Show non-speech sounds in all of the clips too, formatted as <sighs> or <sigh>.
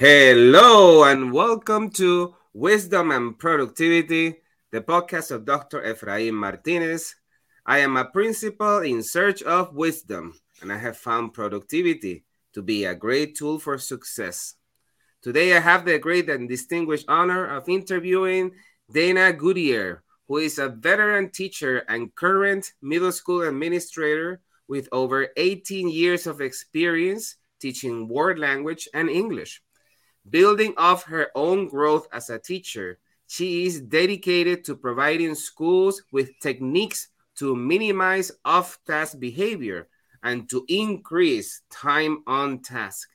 Hello and welcome to Wisdom and Productivity, the podcast of Dr. Efrain Martinez. I am a principal in search of wisdom, and I have found productivity to be a great tool for success. Today, I have the great and distinguished honor of interviewing Dana Goodier, who is a veteran teacher and current middle school administrator with over 18 years of experience teaching world language and English. Building off her own growth as a teacher, she is dedicated to providing schools with techniques to minimize off task behavior and to increase time on task.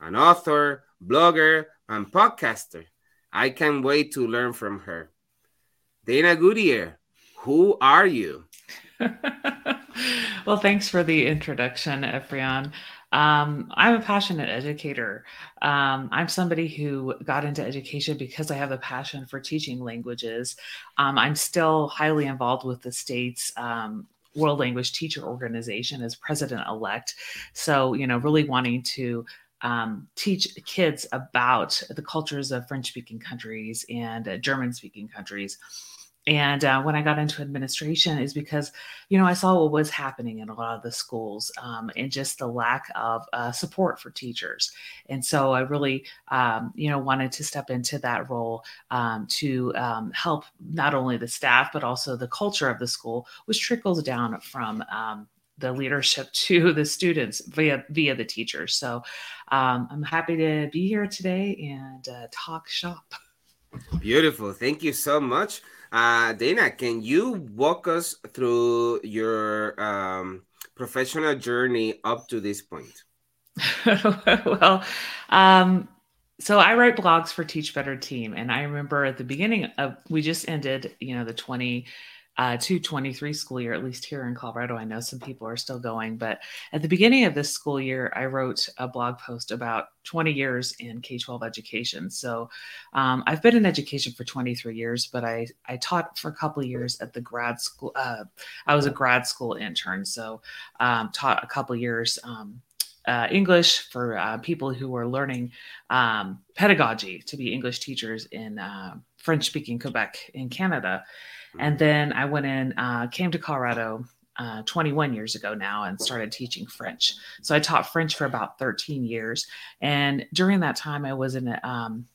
An author, blogger, and podcaster. I can't wait to learn from her. Dana Goodier, who are you? <laughs> well, thanks for the introduction, Efrain. Um, I'm a passionate educator. Um, I'm somebody who got into education because I have a passion for teaching languages. Um, I'm still highly involved with the state's um, World Language Teacher Organization as president elect. So, you know, really wanting to um, teach kids about the cultures of French speaking countries and uh, German speaking countries and uh, when I got into administration is because, you know, I saw what was happening in a lot of the schools um, and just the lack of uh, support for teachers. And so I really, um, you know, wanted to step into that role um, to um, help not only the staff, but also the culture of the school, which trickles down from um, the leadership <laughs> to the students via via the teachers. So um, I'm happy to be here today and uh, talk shop. Beautiful. Thank you so much. Uh, Dana, can you walk us through your um, professional journey up to this point? <laughs> well, um, so I write blogs for Teach Better Team, and I remember at the beginning of we just ended, you know, the twenty uh, 223 school year, at least here in Colorado. I know some people are still going, but at the beginning of this school year, I wrote a blog post about 20 years in K 12 education. So um, I've been in education for 23 years, but I, I taught for a couple years at the grad school. Uh, I was a grad school intern, so um, taught a couple years. Um, uh, English for uh, people who were learning um, pedagogy to be English teachers in uh, French speaking Quebec in Canada. And then I went in, uh, came to Colorado uh, 21 years ago now and started teaching French. So I taught French for about 13 years. And during that time, I was in a, um,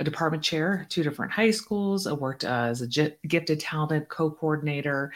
a department chair, two different high schools. I worked uh, as a gifted, talented co-coordinator,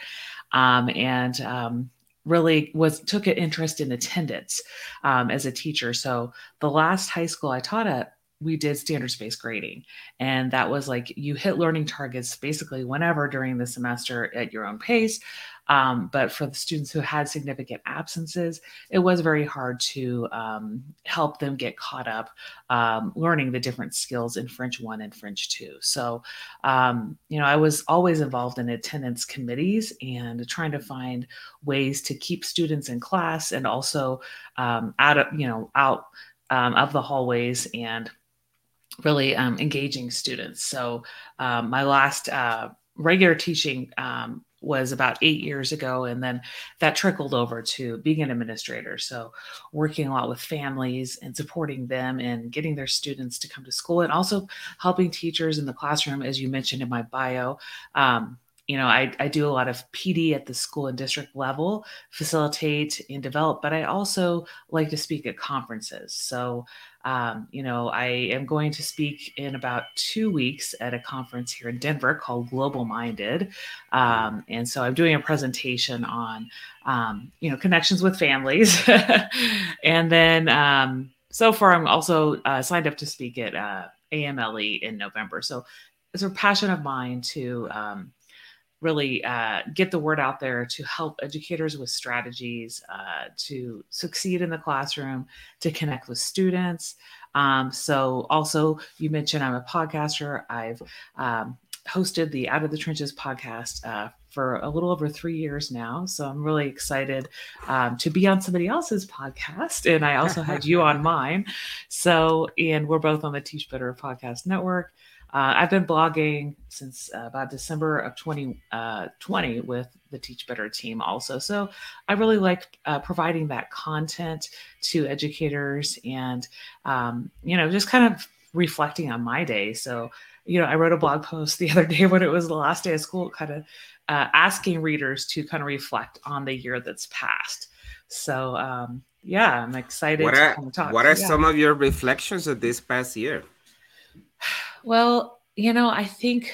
um, and um, really was took an interest in attendance um, as a teacher. So the last high school I taught at we did standards based grading. And that was like you hit learning targets basically whenever during the semester at your own pace. Um, but for the students who had significant absences, it was very hard to um, help them get caught up um, learning the different skills in French 1 and French 2. So, um, you know, I was always involved in attendance committees and trying to find ways to keep students in class and also um, out of, you know, out um, of the hallways and really um, engaging students. So um, my last uh, regular teaching um, was about eight years ago, and then that trickled over to being an administrator. So working a lot with families and supporting them and getting their students to come to school, and also helping teachers in the classroom, as you mentioned in my bio. Um, you know, I, I do a lot of PD at the school and district level, facilitate and develop, but I also like to speak at conferences. So um, you know, I am going to speak in about two weeks at a conference here in Denver called Global Minded. Um, and so I'm doing a presentation on, um, you know, connections with families. <laughs> and then um, so far, I'm also uh, signed up to speak at uh, AMLE in November. So it's a passion of mine to um, really uh, get the word out there to help educators with strategies uh, to succeed in the classroom, to connect with students. Um, so, also, you mentioned I'm a podcaster. I've um, hosted the Out of the Trenches podcast uh, for a little over three years now. So I'm really excited um, to be on somebody else's podcast. And I also had you on <laughs> mine. So, and we're both on the Teach Better Podcast Network. Uh, I've been blogging since uh, about December of 2020 uh, with the Teach Better team, also. So I really like uh, providing that content to educators and, um, you know, just kind of reflecting on my day. So, you know, I wrote a blog post <laughs> the other day when it was the last day of school, kind of uh, asking readers to kind of reflect on the year that's passed. So, um, yeah, I'm excited what to are, kind of. What are yeah. some of your reflections of this past year? Well, you know, I think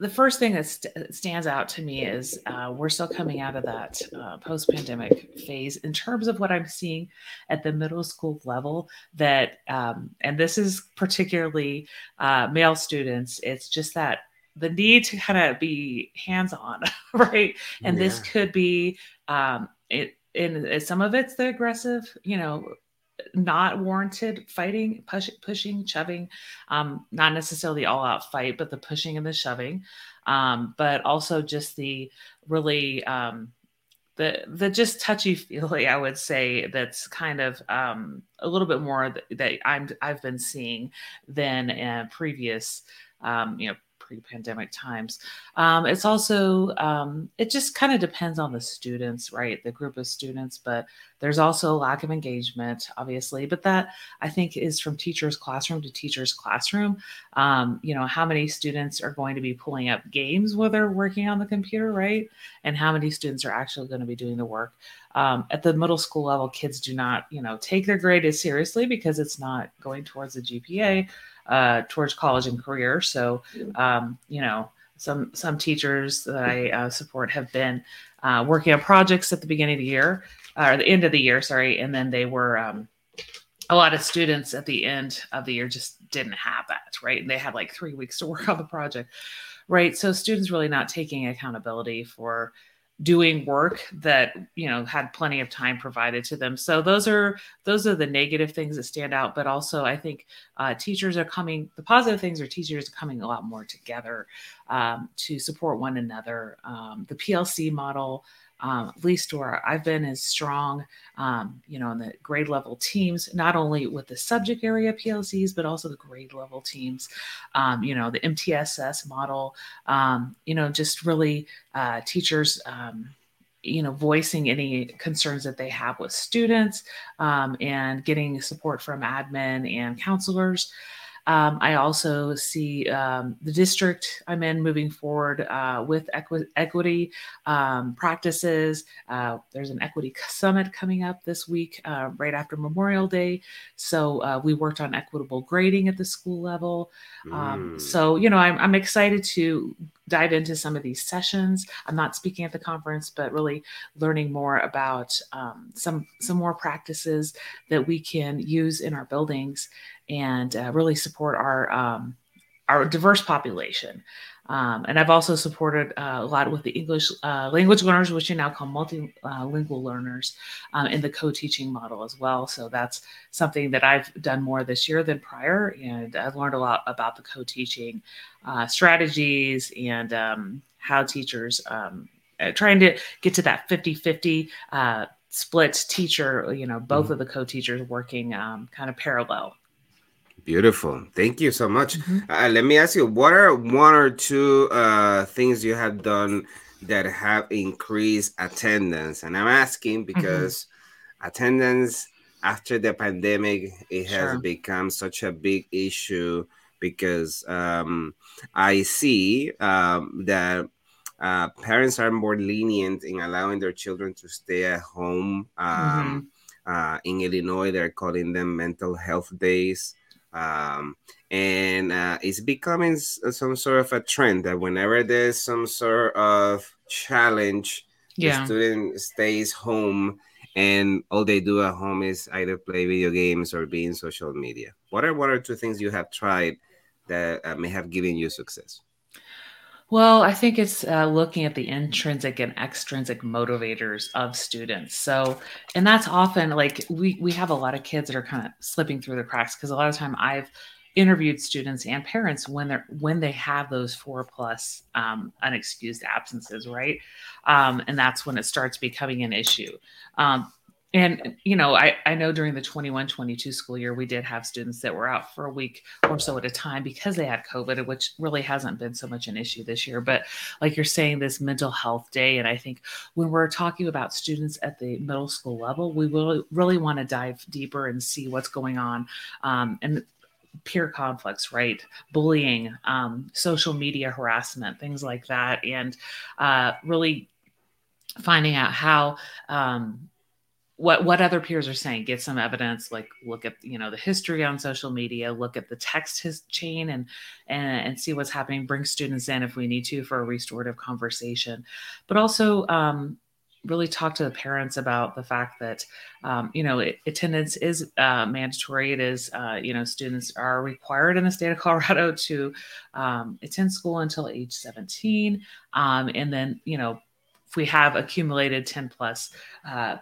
the first thing that st- stands out to me is uh, we're still coming out of that uh, post pandemic phase in terms of what I'm seeing at the middle school level. That, um, and this is particularly uh, male students, it's just that the need to kind of be hands on, <laughs> right? And yeah. this could be, um, it, and some of it's the aggressive, you know, not warranted fighting, push, pushing, shoving, um, not necessarily all out fight, but the pushing and the shoving, um, but also just the really um, the the just touchy feely, I would say that's kind of um, a little bit more that, that I'm I've been seeing than uh, previous um, you know pre-pandemic times. Um, it's also um, it just kind of depends on the students, right? The group of students, but there's also a lack of engagement, obviously. But that I think is from teacher's classroom to teacher's classroom. Um, you know, how many students are going to be pulling up games while they're working on the computer, right? And how many students are actually going to be doing the work. Um, at the middle school level, kids do not, you know, take their grade as seriously because it's not going towards the GPA uh, towards college and career. So, um, you know, some some teachers that I uh, support have been uh, working on projects at the beginning of the year or the end of the year, sorry, and then they were. Um, a lot of students at the end of the year just didn't have that, right? And they had like three weeks to work on the project, right? So students really not taking accountability for doing work that you know had plenty of time provided to them. So those are those are the negative things that stand out but also i think uh, teachers are coming the positive things are teachers are coming a lot more together um, to support one another. Um, the plc model um, at least where I've been is strong, um, you know, in the grade level teams, not only with the subject area PLCs, but also the grade level teams, um, you know, the MTSS model, um, you know, just really uh, teachers um, you know voicing any concerns that they have with students um, and getting support from admin and counselors um, I also see um, the district I'm in moving forward uh, with equi- equity um, practices. Uh, there's an equity summit coming up this week, uh, right after Memorial Day. So uh, we worked on equitable grading at the school level. Um, mm. So, you know, I'm, I'm excited to dive into some of these sessions. I'm not speaking at the conference, but really learning more about um, some some more practices that we can use in our buildings and uh, really support our um, our diverse population. Um, and I've also supported uh, a lot with the English uh, language learners, which we now call multilingual learners, um, in the co-teaching model as well. So that's something that I've done more this year than prior, and I've learned a lot about the co-teaching uh, strategies and um, how teachers um, trying to get to that 50-50 uh, split teacher, you know, both mm-hmm. of the co-teachers working um, kind of parallel Beautiful. Thank you so much. Mm-hmm. Uh, let me ask you, what are one or two uh, things you have done that have increased attendance? And I'm asking mm-hmm. because mm-hmm. attendance after the pandemic it has sure. become such a big issue because um, I see um, that uh, parents are more lenient in allowing their children to stay at home. Um, mm-hmm. uh, in Illinois, they're calling them mental health days. Um, and uh, it's becoming uh, some sort of a trend that whenever there's some sort of challenge, yeah. the student stays home and all they do at home is either play video games or be in social media. What are one or two things you have tried that uh, may have given you success? Well, I think it's uh, looking at the intrinsic and extrinsic motivators of students. So, and that's often like we we have a lot of kids that are kind of slipping through the cracks because a lot of time I've interviewed students and parents when they're when they have those four plus um, unexcused absences, right? Um, and that's when it starts becoming an issue. Um, and, you know, I, I know during the 21 22 school year, we did have students that were out for a week or so at a time because they had COVID, which really hasn't been so much an issue this year. But like you're saying, this mental health day. And I think when we're talking about students at the middle school level, we will really want to dive deeper and see what's going on. Um, and peer conflicts, right? Bullying, um, social media harassment, things like that, and uh, really finding out how um, what what other peers are saying get some evidence like look at you know the history on social media look at the text his chain and and and see what's happening bring students in if we need to for a restorative conversation. But also um, really talk to the parents about the fact that um, you know it, attendance is uh, mandatory. It is uh, you know students are required in the state of colorado <laughs> to um, attend school until age 17 um, and then you know if we have accumulated 10 plus uh,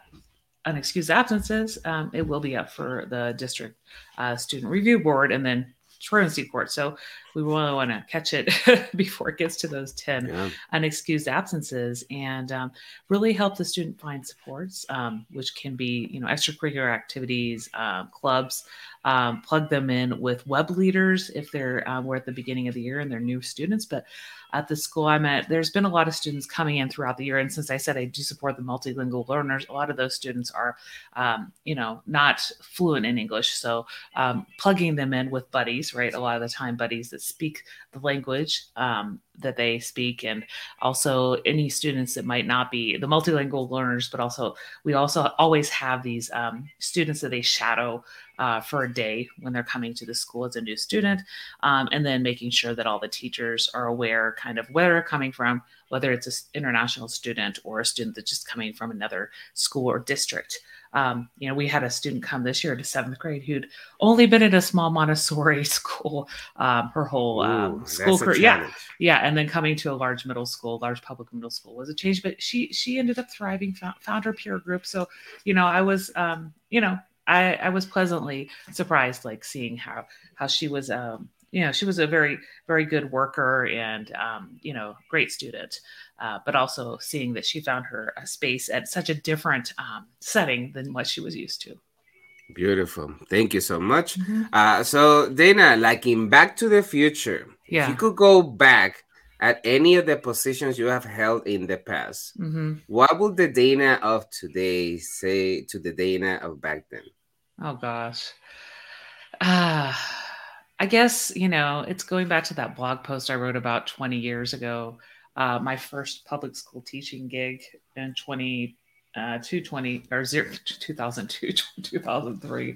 unexcused absences, um, it will be up for the district uh, student review board and then truancy court. So we really want to catch it <laughs> before it gets to those 10 yeah. unexcused absences and um, really help the student find supports, um, which can be, you know, extracurricular activities, uh, clubs, um, plug them in with web leaders if they're, uh, we're at the beginning of the year and they're new students, but at the school I'm at, there's been a lot of students coming in throughout the year. And since I said I do support the multilingual learners, a lot of those students are, um, you know, not fluent in English. So um, plugging them in with buddies, right? A lot of the time, buddies that speak the language um, that they speak, and also any students that might not be the multilingual learners, but also we also always have these um, students that they shadow uh, for a day when they're coming to the school as a new student, um, and then making sure that all the teachers are aware kind of where they're coming from, whether it's an international student or a student that's just coming from another school or district. Um, you know, we had a student come this year to seventh grade who'd only been in a small Montessori <laughs> school um, her whole um, school career. Yeah, yeah, and then coming to a large middle school, large public middle school was a change. But she she ended up thriving, found, found her peer group. So, you know, I was, um, you know, I, I was pleasantly surprised, like seeing how how she was, um, you know, she was a very very good worker and um, you know great student, uh, but also seeing that she found her a space at such a different um, setting than what she was used to. Beautiful, thank you so much. Mm-hmm. Uh, so Dana, like in Back to the Future, yeah. if you could go back at any of the positions you have held in the past, mm-hmm. what would the Dana of today say to the Dana of back then? Oh gosh. Uh, I guess, you know, it's going back to that blog post I wrote about 20 years ago. Uh, my first public school teaching gig in 20, uh, 220 or 0, 2002, <laughs> 2003.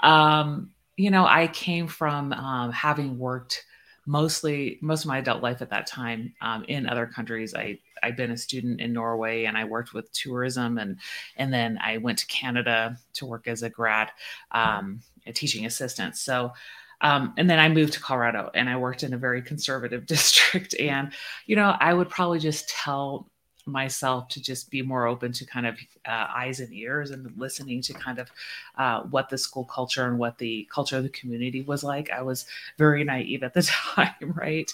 Um, you know, I came from um, having worked mostly most of my adult life at that time um, in other countries. I I'd been a student in Norway and I worked with tourism and and then I went to Canada to work as a grad um, a teaching assistant. So. Um, and then I moved to Colorado and I worked in a very conservative <laughs> district. And, you know, I would probably just tell myself to just be more open to kind of uh, eyes and ears and listening to kind of uh, what the school culture and what the culture of the community was like. I was very naive at the <laughs> time, right?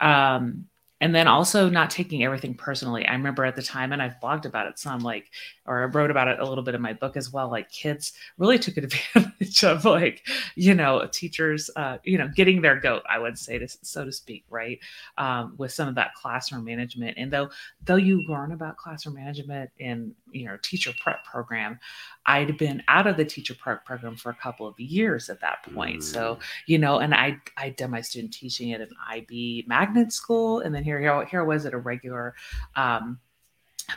Um, and then also not taking everything personally. I remember at the time, and I've blogged about it some, like, or I wrote about it a little bit in my book as well. Like, kids really took <laughs> advantage of, like, you know, teachers, uh, you know, getting their goat, I would say, to, so to speak, right, um, with some of that classroom management. And though, though you learn about classroom management in, you know, teacher prep program, I'd been out of the teacher prep program for a couple of years at that point. Mm. So, you know, and I I'd done my student teaching at an IB magnet school, and then here. Here, here was at a regular um,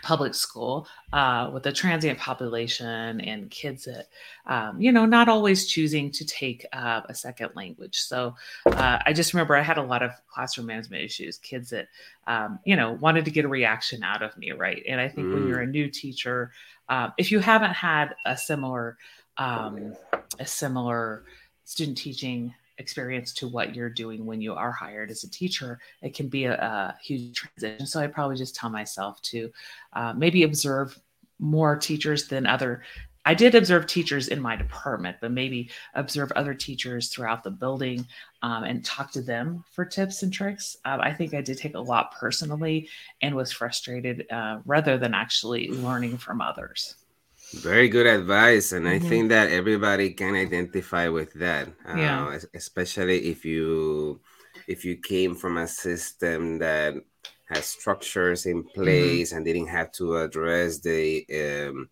public school uh, with a transient population and kids that um, you know not always choosing to take uh, a second language. So uh, i just remember i had a lot of classroom management issues kids that um, you know wanted to get a reaction out of me right? And i think mm. when you're a new teacher um, if you haven't had a similar um, a similar student teaching experience to what you're doing when you are hired as a teacher, it can be a, a huge transition. So I probably just tell myself to uh, maybe observe more teachers than other. I did observe teachers in my department, but maybe observe other teachers throughout the building um, and talk to them for tips and tricks. Um, I think I did take a lot personally and was frustrated uh, rather than actually learning from others. Very good advice, and mm-hmm. I think that everybody can identify with that. Uh, yeah. Especially if you if you came from a system that has structures in mm-hmm. place mm-hmm. and didn't have to address the um,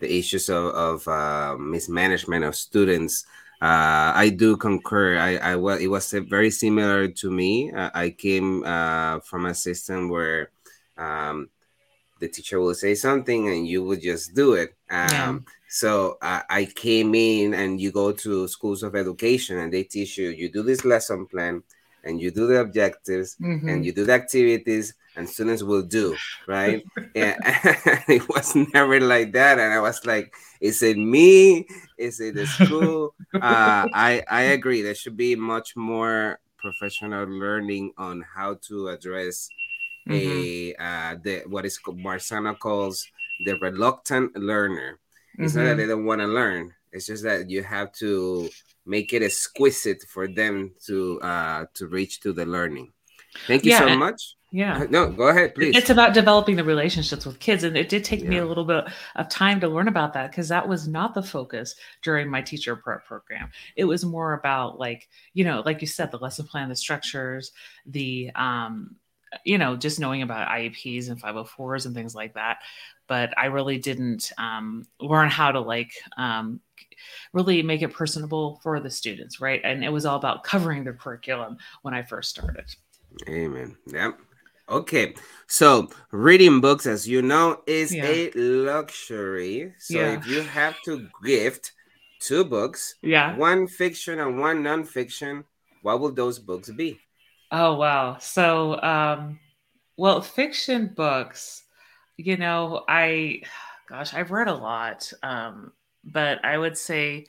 the issues of, of uh, mismanagement of students. uh, I do concur. I, I well, it was very similar to me. Uh, I came uh, from a system where um, the teacher will say something and you would just do it. Um, yeah. So I came in, and you go to schools of education, and they teach you you do this lesson plan, and you do the objectives, mm-hmm. and you do the activities, and students will do right. <laughs> and <laughs> it was never like that, and I was like, is it me? Is it the school? uh, I I agree. There should be much more professional learning on how to address mm-hmm. a uh, the what is Marzano calls the reluctant learner. It's mm-hmm. not that mm-hmm. they don't want to learn. It's just that you have to make it exquisite for them to uh, to reach to the learning. Thank you yeah, so much. Yeah. No, go ahead, please. It's about developing the relationships with kids. And it did take yeah. me a little bit of time to learn about that because that was not the focus during my teacher prep program. It was more about like, you know, like you said, the lesson plan, the structures, the um, you know, just knowing about IEPs and 504s and things like that. But I really didn't um, learn how to like um, really make it personable for the students, right? And it was all about covering the curriculum when I first started. Amen. Yep. Okay, so reading books, as you know, is yeah. a luxury. So yeah. if you have to gift two books, yeah, one fiction and one nonfiction, what will those books be? Oh wow! So, um, well, fiction books, you know, I, <sighs> gosh, I've read a lot, um, but I would say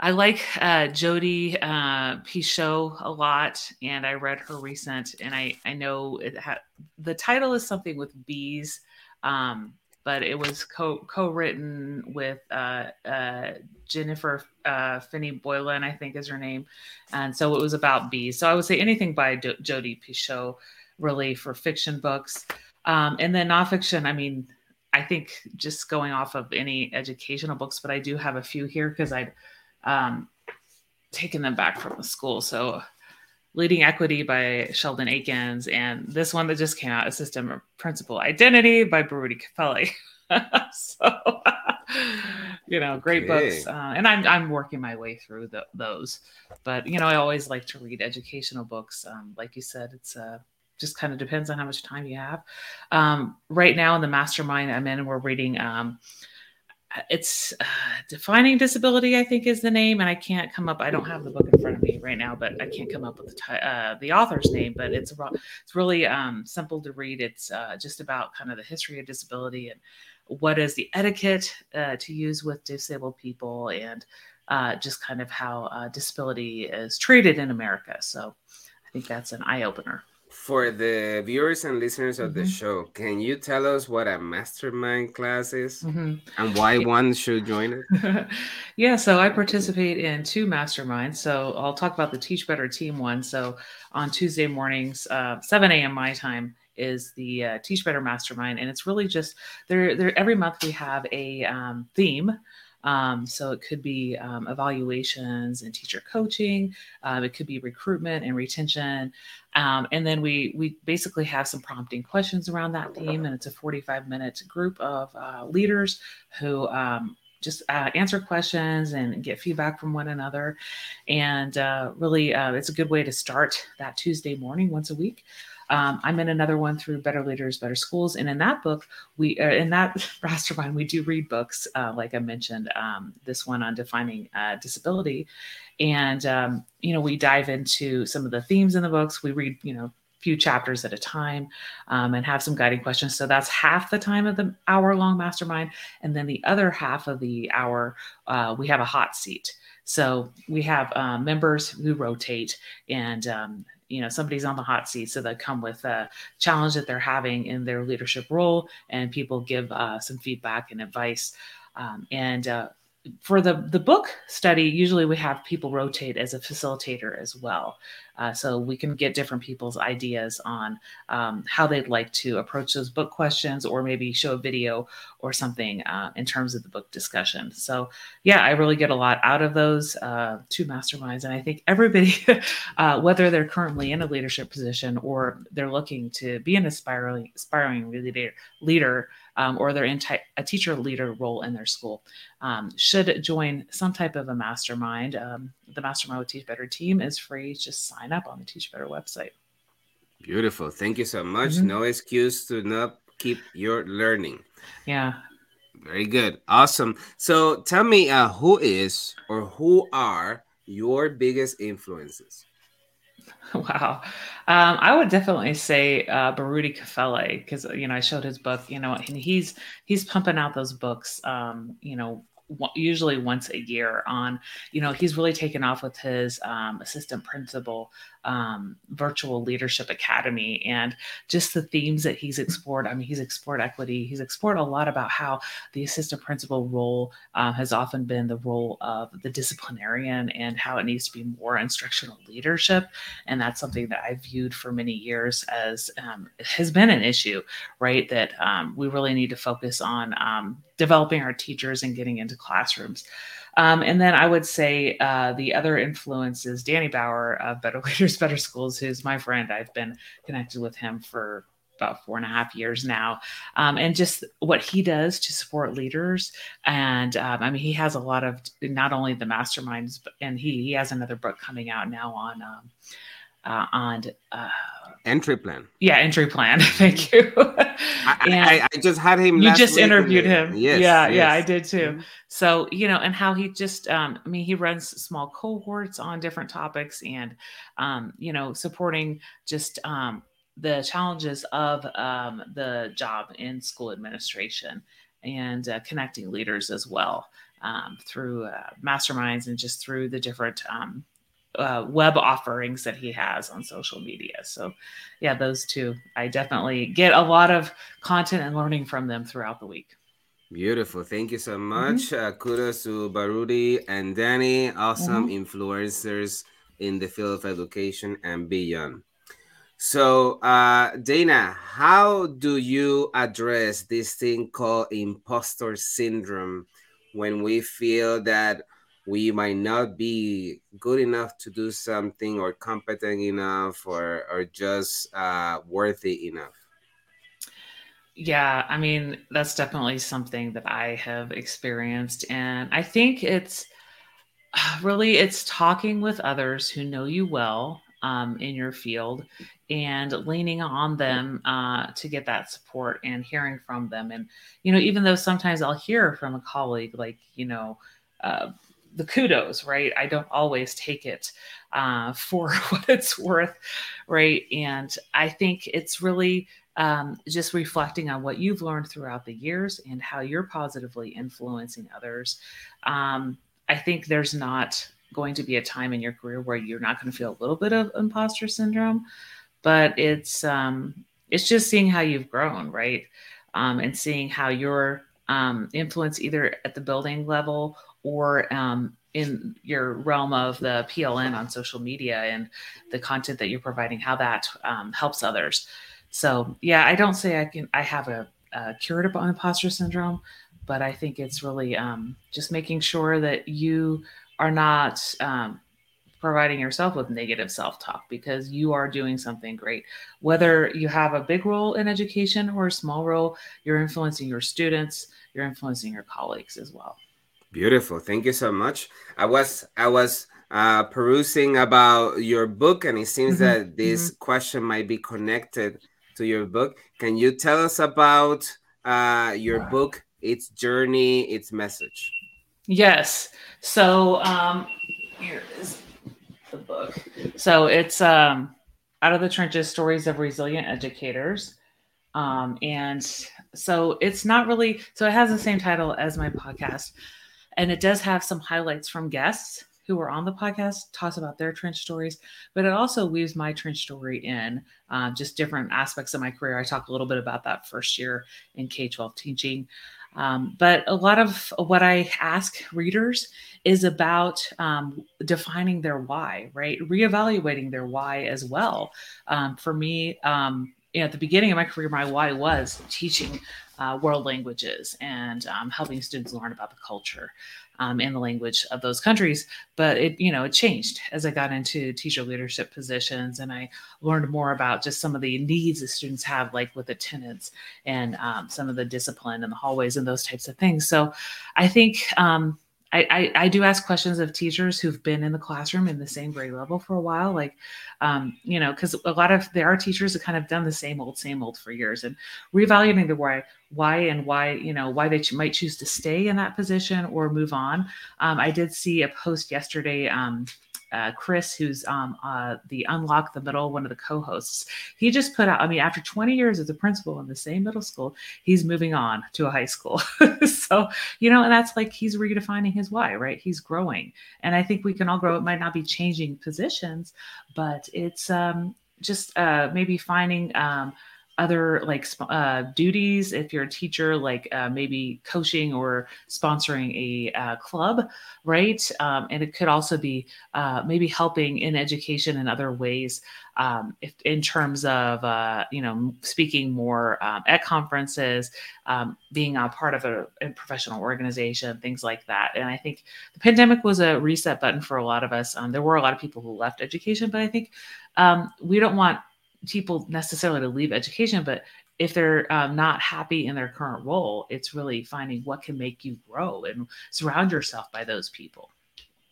I like uh, Jodi uh, Picoult a lot, and I read her recent, and I I know it had the title is something with bees, um, but it was co co written with uh, uh, Jennifer uh, Finney Boylan, I think is her name, and so it was about bees. So I would say anything by Jodi Picoult, really for fiction books, um, and then nonfiction. I mean, I think just going off of any educational books, but I do have a few here because I um, taken them back from the school. So, Leading Equity by Sheldon Eakins, and this one that just came out, Assistant Principal Identity by Baruti Kafele. <laughs> so, <laughs> you know, great okay. books. Uh, and I'm, I'm working my way through the, those. But, you know, I always like to read educational books. Um, like you said, it's uh, just kind of depends on how much time you have. Um, right now in the mastermind I'm in, we're reading um, it's uh, defining disability i think is the name and i can't come up i don't have the book in front of me right now but i can't come up with the t- uh, the author's name but it's it's really um, simple to read. It's uh, just about kind of the history of disability and what is the etiquette uh, to use with disabled people and uh, just kind of how uh, disability is treated in america. So i think that's an eye-opener for the viewers and listeners of mm-hmm. the show, can you tell us what a mastermind class is mm-hmm. and why one should join it? <laughs> yeah, so I participate in two masterminds. So I'll talk about the Teach Better Team one. So on Tuesday mornings, uh, 7 a.m. my time is the uh, Teach Better Mastermind, and it's really just there. There every month we have a um, theme. Um, so it could be um, evaluations and teacher coaching. Uh, it could be recruitment and retention. Um, and then we we basically have some prompting questions around that theme, and it's a 45 minute group of uh, leaders who um, just uh, answer questions and get feedback from one another. And uh, really, uh, it's a good way to start that Tuesday morning once a week. Um, I'm in another one through Better Leaders, Better Schools, and in that book, we uh, in that <laughs> mastermind we do read books, uh, like I mentioned, um, this one on defining uh, disability, and um, you know we dive into some of the themes in the books. We read, you know, a few chapters at a time um, and have some guiding questions. So that's half the time of the hour long mastermind. And then the other half of the hour, uh, we have a hot seat. So we have uh, members who rotate and um, you know somebody's on the hot seat so they come with a challenge that they're having in their leadership role and people give uh, some feedback and advice. Um, and uh, for the the book study usually we have people rotate as a facilitator as well. Uh, so we can get different people's ideas on um, how they'd like to approach those book questions or maybe show a video or something uh, in terms of the book discussion. So yeah i really get a lot out of those uh, two masterminds. And i think everybody <laughs> uh, whether they're currently in a leadership position or they're looking to be an aspiring aspiring leader leader um, or they're in ty- a teacher leader role in their school um, should join some type of a mastermind. Um, the Mastermind with Teach Better team is free. Just sign up on the Teach Better website. Beautiful. Thank you so much. Mm-hmm. No excuse to not keep your learning. Yeah. Very good. Awesome. So tell me uh, who is or who are your biggest influences? <laughs> Wow. Um, I would definitely say uh, Baruti Kafele because you know I showed his book, you know, and he's he's pumping out those books, um, you know, usually once a year on you know he's really taken off with his um, assistant principal um, virtual leadership academy. And just the themes that he's explored i mean he's explored equity. He's explored a lot about how the assistant principal role uh, has often been the role of the disciplinarian and how it needs to be more instructional leadership. And that's something that i've viewed for many years as um, has been an issue right that um, we really need to focus on um, developing our teachers and getting into classrooms um, and then I would say uh, the other influence is Danny Bauer of Better <laughs> Leaders, Better Schools, who's my friend. I've been connected with him for about four and a half years now. Um, and just what he does to support leaders. And um, I mean, he has a lot of not only the masterminds, but, and he, he has another book coming out now on, um, uh, on, uh, entry plan. Yeah, entry plan. <laughs> Thank you. I, I, I, just had him. You just interviewed him. Yes, yeah, yes. yeah, I did too. Mm-hmm. So you know, and how he just, um, I mean, he runs small cohorts on different topics, and um, you know, supporting just um, the challenges of um, the job in school administration and uh, connecting leaders as well um, through uh, masterminds and just through the different um, uh, web offerings that he has on social media. So, yeah, those two, I definitely get a lot of content and learning from them throughout the week. Beautiful. Thank you so much. Mm-hmm. Uh, kudos to Baruti and Danny, awesome mm-hmm. influencers in the field of education and beyond. So, uh, Dana, how do you address this thing called imposter syndrome when we feel that we might not be good enough to do something or competent enough or or just uh, worthy enough. Yeah i mean that's definitely something that i have experienced and i think it's <sighs> really it's talking with others who know you well um, in your field and leaning on them uh, to get that support and hearing from them. And you know even though sometimes i'll hear from a colleague like you know uh, the kudos, right? I don't always take it uh, <laughs> for what it's worth, right? And I think it's really um, just reflecting on what you've learned throughout the years and how you're positively influencing others. Um, I think there's not going to be a time in your career where you're not going to feel a little bit of imposter syndrome, but it's um, it's just seeing how you've grown, right? Um, and seeing how your um, influence either at the building level or um, in your realm of the PLN on social media and the content that you're providing, how that um, helps others. So, yeah, I don't say I can. I have a, a curative imposter syndrome, but I think it's really um, just making sure that you are not um, providing yourself with negative self-talk because you are doing something great. Whether you have a big role in education or a small role, you're influencing your students, you're influencing your colleagues as well. Beautiful. Thank you so much. I was I was uh, perusing about your book, and it seems mm-hmm. that this mm-hmm. question might be connected to your book. Can you tell us about uh, your book, its journey, its message? Yes. So um, here is the book. So it's um, out of the trenches: stories of resilient educators. Um, and so it's not really so it has the same title as my podcast and it does have some highlights from guests who were on the podcast, talks about their trench stories, but it also weaves my trench story in uh, just different aspects of my career. I talk a little bit about that first year in K 12 teaching. Um, but a lot of what I ask readers is about um, defining their why, right? Reevaluating their why as well. Um, for me, um, you know, at the beginning of my career, my why was teaching uh, world languages and um, helping students learn about the culture. um, in the language of those countries. But it, you know, it changed as I got into teacher leadership positions and I learned more about just some of the needs that students have, like with attendance and um, some of the discipline in the hallways and those types of things. So I think, um, I, I, I, do ask questions of teachers who've been in the classroom in the same grade level for a while, like, um, you know, because a lot of there are teachers that kind of done the same old, same old for years, and reevaluating the why, why, and why, you know, why they might choose to stay in that position or move on. Um, I did see a post yesterday. Um, uh, Chris, who's um, uh, the Unlock the Middle, one of the co-hosts, he just put out. I mean, after 20 years as a principal in the same middle school, he's moving on to a high school. <laughs> so you know, and that's like he's redefining his why, right? He's growing, and I think we can all grow. It might not be changing positions, but it's um, just uh, maybe finding. Um, other like uh, duties if you're a teacher like uh, maybe coaching or sponsoring a uh, club right? Um, and it could also be uh, maybe helping in education in other ways um, if, in terms of uh, you know speaking more um, at conferences um, being a part of a, a, professional organization things like that. And i think the pandemic was a reset button for a lot of us. Um, there were a lot of people who left education but i think um, we don't want people necessarily to leave education, but if they're um, not happy in their current role, it's really finding what can make you grow and surround yourself by those people.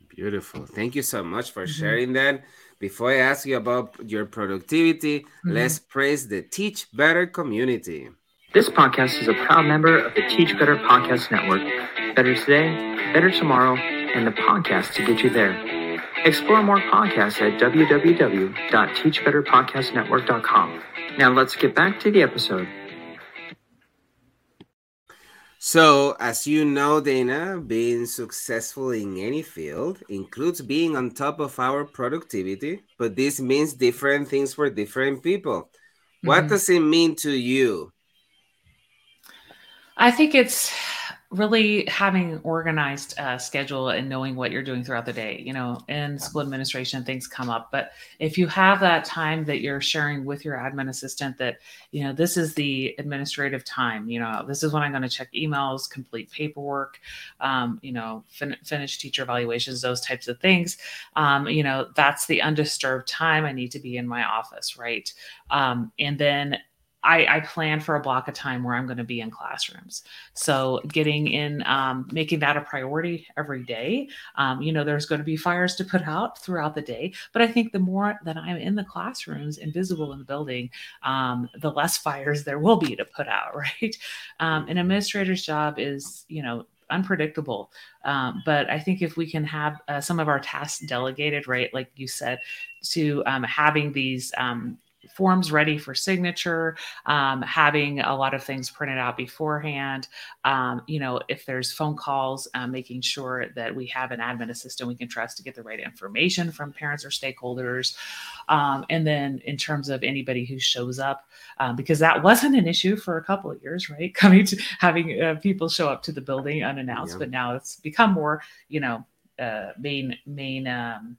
Beautiful. Thank you so much for mm-hmm. sharing that. Before I ask you about your productivity, mm-hmm. let's praise the Teach Better community. This podcast is a proud member of the Teach Better Podcast Network. Better today, better tomorrow, and the podcast to get you there. Explore more podcasts at www.teachbetterpodcastnetwork.com. Now let's get back to the episode. So, as you know, Dana, being successful in any field includes being on top of our productivity, but this means different things for different people. Mm-hmm. What does it mean to you? I think it's really having organized uh, schedule and knowing what you're doing throughout the day you know in school administration things come up. But if you have that time that you're sharing with your admin assistant that you know this is the administrative time you know this is when i'm going to check emails complete paperwork um, you know fin- finish teacher evaluations those types of things um, you know that's the undisturbed time i need to be in my office right? Um, and then I, I, plan for a block of time where I'm going to be in classrooms. So getting in, um, making that a priority every day. Um, you know, there's going to be fires to put out throughout the day, but I think the more that I'm in the classrooms and visible in the building, um, the less fires there will be to put out. <laughs> Right. Um, an administrator's job is, you know, unpredictable. Um, but I think if we can have uh, some of our tasks delegated, right, like you said, to um, having these um, forms ready for signature, um, having a lot of things printed out beforehand. Um, you know, if there's phone calls, um, making sure that we have an admin assistant we can trust to get the right information from parents or stakeholders. Um, and then in terms of anybody who shows up, um, because that wasn't an issue for a couple of years, right? <laughs> Coming to having uh, people show up to the building unannounced, yeah. but now it's become more, you know, uh, main main um,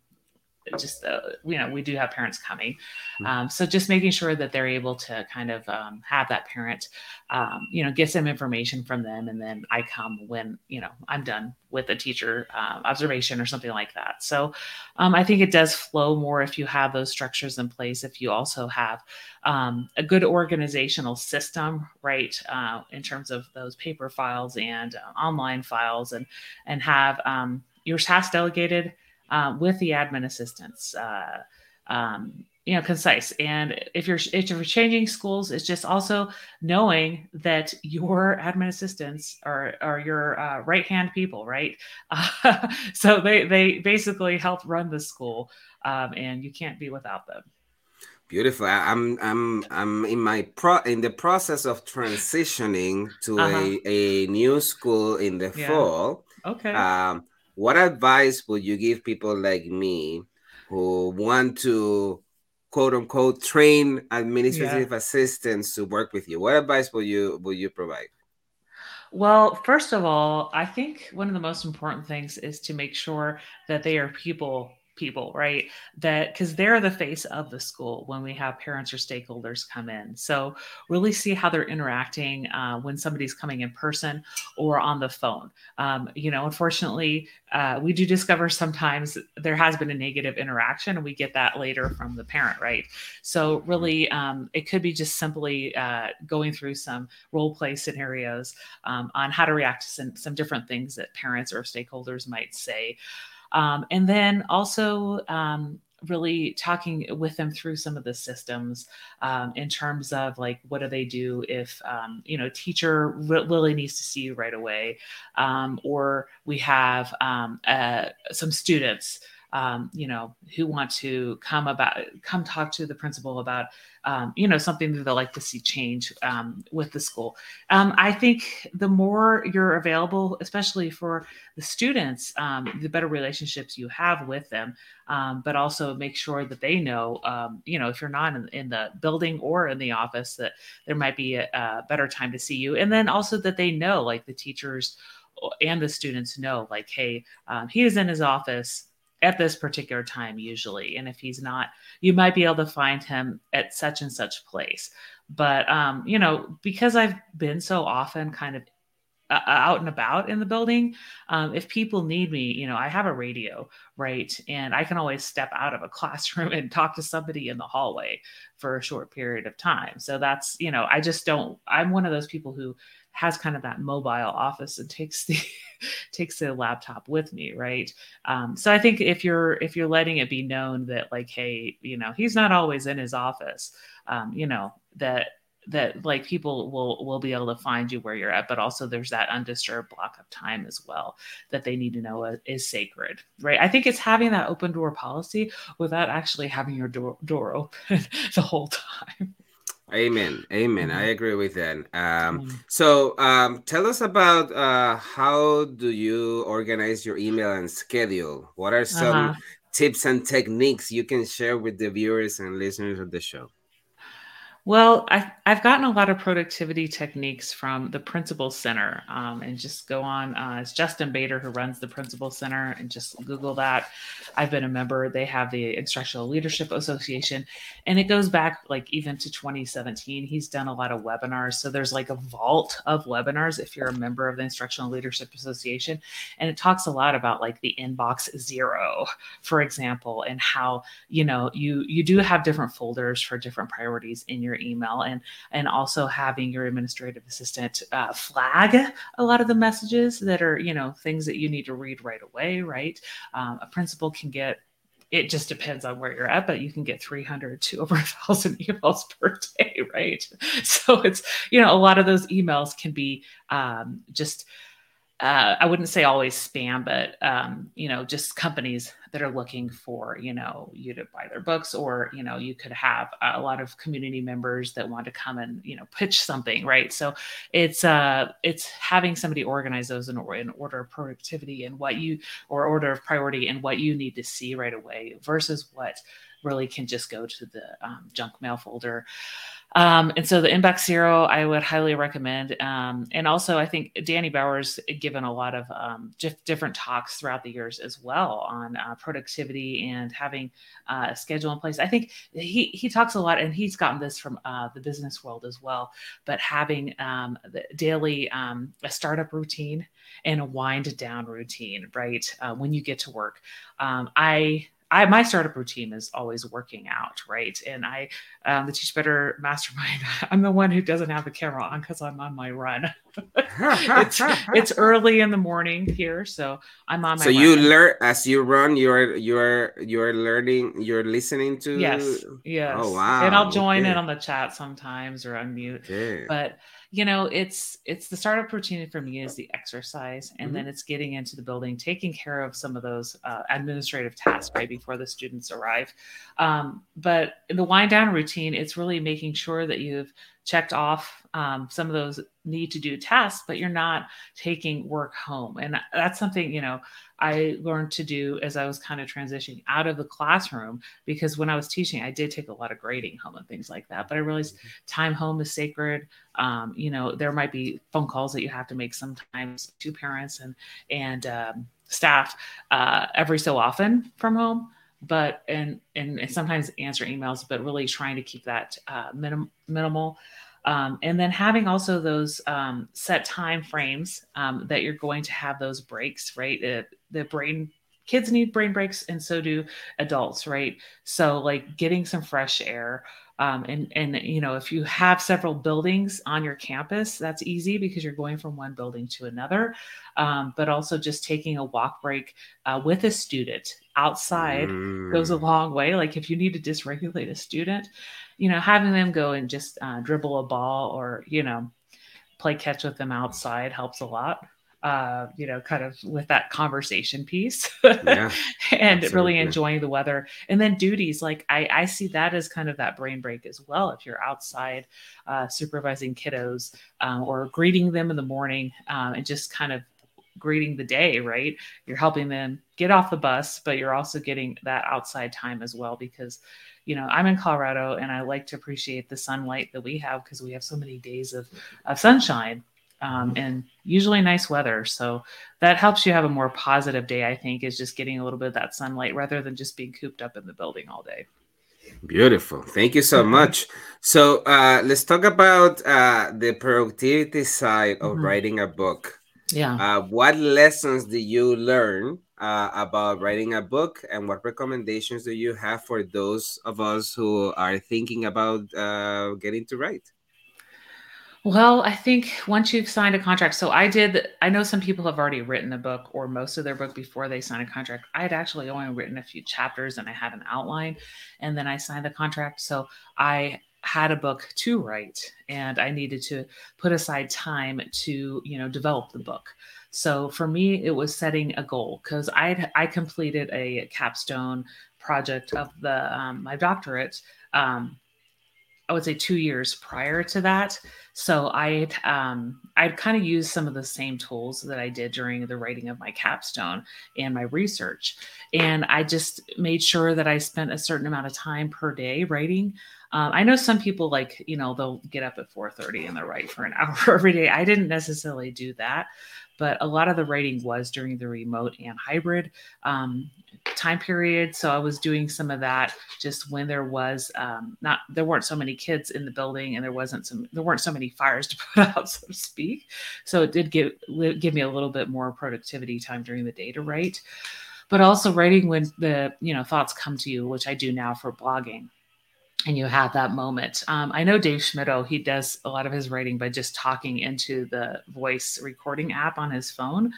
just uh, you know we do have parents coming mm-hmm. um, so just making sure that they're able to kind of um, have that parent um, you know get some information from them and then i come when you know i'm done with a teacher uh, observation or something like that so um, i think it does flow more if you have those structures in place if you also have um, a good organizational system right uh, in terms of those paper files and uh, online files and and have um, your tasks delegated um, with the admin assistants. Uh, um, you know, concise. And if you're if you're changing schools, it's just also knowing that your admin assistants are are your uh, right hand people, right? Uh, <laughs> so they they basically help run the school, um, and you can't be without them. Beautiful. I'm I'm I'm in my pro in the process of transitioning to uh-huh. a, a new school in the yeah. fall. Okay. Um, what advice would you give people like me who want to quote unquote train administrative yeah. assistants to work with you? What advice will you will you provide? Well, first of all, I think one of the most important things is to make sure that they are people people, right? That because they're the face of the school when we have parents or stakeholders come in. So really see how they're interacting uh, when somebody's coming in person or on the phone. Um, you know, unfortunately, uh, we do discover sometimes there has been a negative interaction, and we get that later from the parent, right? So really, um, it could be just simply uh, going through some role play scenarios um, on how to react to some, some different things that parents or stakeholders might say. Um, and then also um, really talking with them through some of the systems um, in terms of like what do they do if um, you know teacher really needs to see you right away. Um, or we have um, uh, some students um, you know, who want to come about, come talk to the principal about, um, you know, something that they like to see change um, with the school. Um, I think the more you're available, especially for the students, um, the better relationships you have with them. Um, but also make sure that they know, you know, if you're not in, in, the building or in the office, that there might be a, a better time to see you. And then also that they know, like the teachers and the students know, like, hey, he is in his office at this particular time usually and if he's not you might be able to find him at such and such place. But um you know because i've been so often kind of uh, out and about in the building um, if people need me you know i have a radio right? And i can always step out of a <laughs> classroom and talk to somebody in the hallway for a short period of time. So that's you know i just don't i'm one of those people who has kind of that mobile office and takes the <laughs> takes the laptop with me right? Um, so i think if you're if you're letting it be known that like hey you know he's not always in his office um, you know that that like people will will be able to find you where you're at but also there's that undisturbed block of time as well that they need to know is sacred right? I think it's having that open door policy without actually having your door door open <laughs> the whole time Amen. Amen. I agree with that. Um, so um, tell us about uh, how do you organize your email and schedule? What are some Uh-huh. tips and techniques you can share with the viewers and listeners of the show? Well, I've, I've gotten a lot of productivity techniques from the Principal Center. Um, and just go on, uh, it's Justin Baeder who runs the Principal Center, and just Google that. I've been a member. They have the Instructional Leadership Association, and it goes back like even to 2017. He's done a lot of webinars. So there's like a vault of webinars if you're a member of the Instructional Leadership Association. And it talks a lot about like the inbox zero, for example, and how, you know, you you do have different folders for different priorities in your email and and also having your administrative assistant uh, flag a lot of the messages that are you know things that you need to read right away right um, a principal can get it just depends on where you're at, but you can get 300 to over a thousand <laughs> emails per day, right? <laughs> So it's, you know, a lot of those emails can be um, just uh, I wouldn't say always spam, but um, you know, just companies that are looking for you know you to buy their books, or you know, you could have a lot of community members that want to come and you know pitch something, right? So it's uh it's having somebody organize those in, in order of productivity and what you or order of priority and what you need to see right away versus what really can just go to the um, junk mail folder. Um, and so the inbox zero, I would highly recommend. Um, and also, I think Danny Bauer's given a lot of um, different talks throughout the years as well on uh, productivity and having uh, a schedule in place. I think he he talks a lot, and he's gotten this from uh, the business world as well. But having um, the daily um, a startup routine and a wind down routine, right? Uh, when you get to work, I I my startup routine is always working out, right? And I, um, the Teach Better Mastermind, <laughs> I'm the one who doesn't have the camera on because I'm on my run. <laughs> it's it's early in the morning here, so I'm on my. So you learn as you run. You're you're you're learning. You're listening to. Yes. Yes. Oh wow. And I'll join okay. in on the chat sometimes or unmute. Okay. But you know it's it's the startup routine for me is the exercise and Mhm. then it's getting into the building taking care of some of those uh, administrative tasks right before the students arrive um, but in the wind down routine it's really making sure that you've checked off um, some of those need to do tasks but you're not taking work home. And that's something you know i learned to do as i was kind of transitioning out of the classroom because when i was teaching i did take a lot of grading home and things like that. But i realized time home is sacred. Um, you know there might be phone calls that you have to make sometimes to parents and and um, staff uh, every so often from home but and, and, and sometimes answer emails, but really trying to keep that uh, minim, minimal. Um, and then having also those um, set time frames um, that you're going to have those breaks, right? The brain kids need brain breaks, and so do adults, right? So like getting some fresh air. Um, and and you know if you have several buildings on your campus that's easy because you're going from one building to another um, but also just taking a walk break uh, with a student outside mm. goes a mm. long way like if you need to dysregulate a student you know having them go and just uh, dribble a ball or you know play catch with them outside helps a lot uh, you know, kind of with that conversation piece <laughs> yeah, and absolutely. really enjoying the weather. And then duties, like I, I see that as kind of that brain break as well. If you're outside uh, supervising kiddos um, or greeting them in the morning um, and just kind of greeting the day, right? You're helping them get off the bus, but you're also getting that outside time as well because you know i'm in colorado and i like to appreciate the sunlight that we have because we have so many days of, of sunshine um, and usually nice weather. So that helps you have a more positive day, I think, is just getting a little bit of that sunlight rather than just being cooped up in the building all day. Beautiful. Thank you so mm-hmm. much. So uh, let's talk about uh, the productivity side of mm-hmm. writing a book. Yeah. Uh, what lessons did you learn uh, about writing a book, and what recommendations do you have for those of us who are thinking about uh, getting to write? Well, I think once you've signed a contract, so I did, I know some people have already written a book or most of their book before they sign a contract. I had actually only written a few chapters and I had an outline and then I signed the contract. So I had a book to write and I needed to put aside time to, you know, develop the book. So for me, it was setting a goal because I I completed a capstone project of the um, my doctorate um, I would say two years prior to that. So I um, I'd kind of used some of the same tools that I did during the writing of my capstone and my research, and I just made sure that I spent a certain amount of time per day writing. Um, I know some people like you know they'll get up at 4:30 and they'll write for an <laughs> hour every day. I didn't necessarily do that, but a lot of the writing was during the remote and hybrid um, time period. So I was doing some of that just when there was um, not there weren't so many kids in the building and there wasn't some there weren't so many fires to <laughs> put out, so to speak. So it did give give me a little bit more productivity time during the day to write. But also writing when the you know thoughts come to you, which I do now for blogging and you have that moment. Um, I know Dave Schmittou, he does a lot of his writing by just talking into the voice recording app on his phone.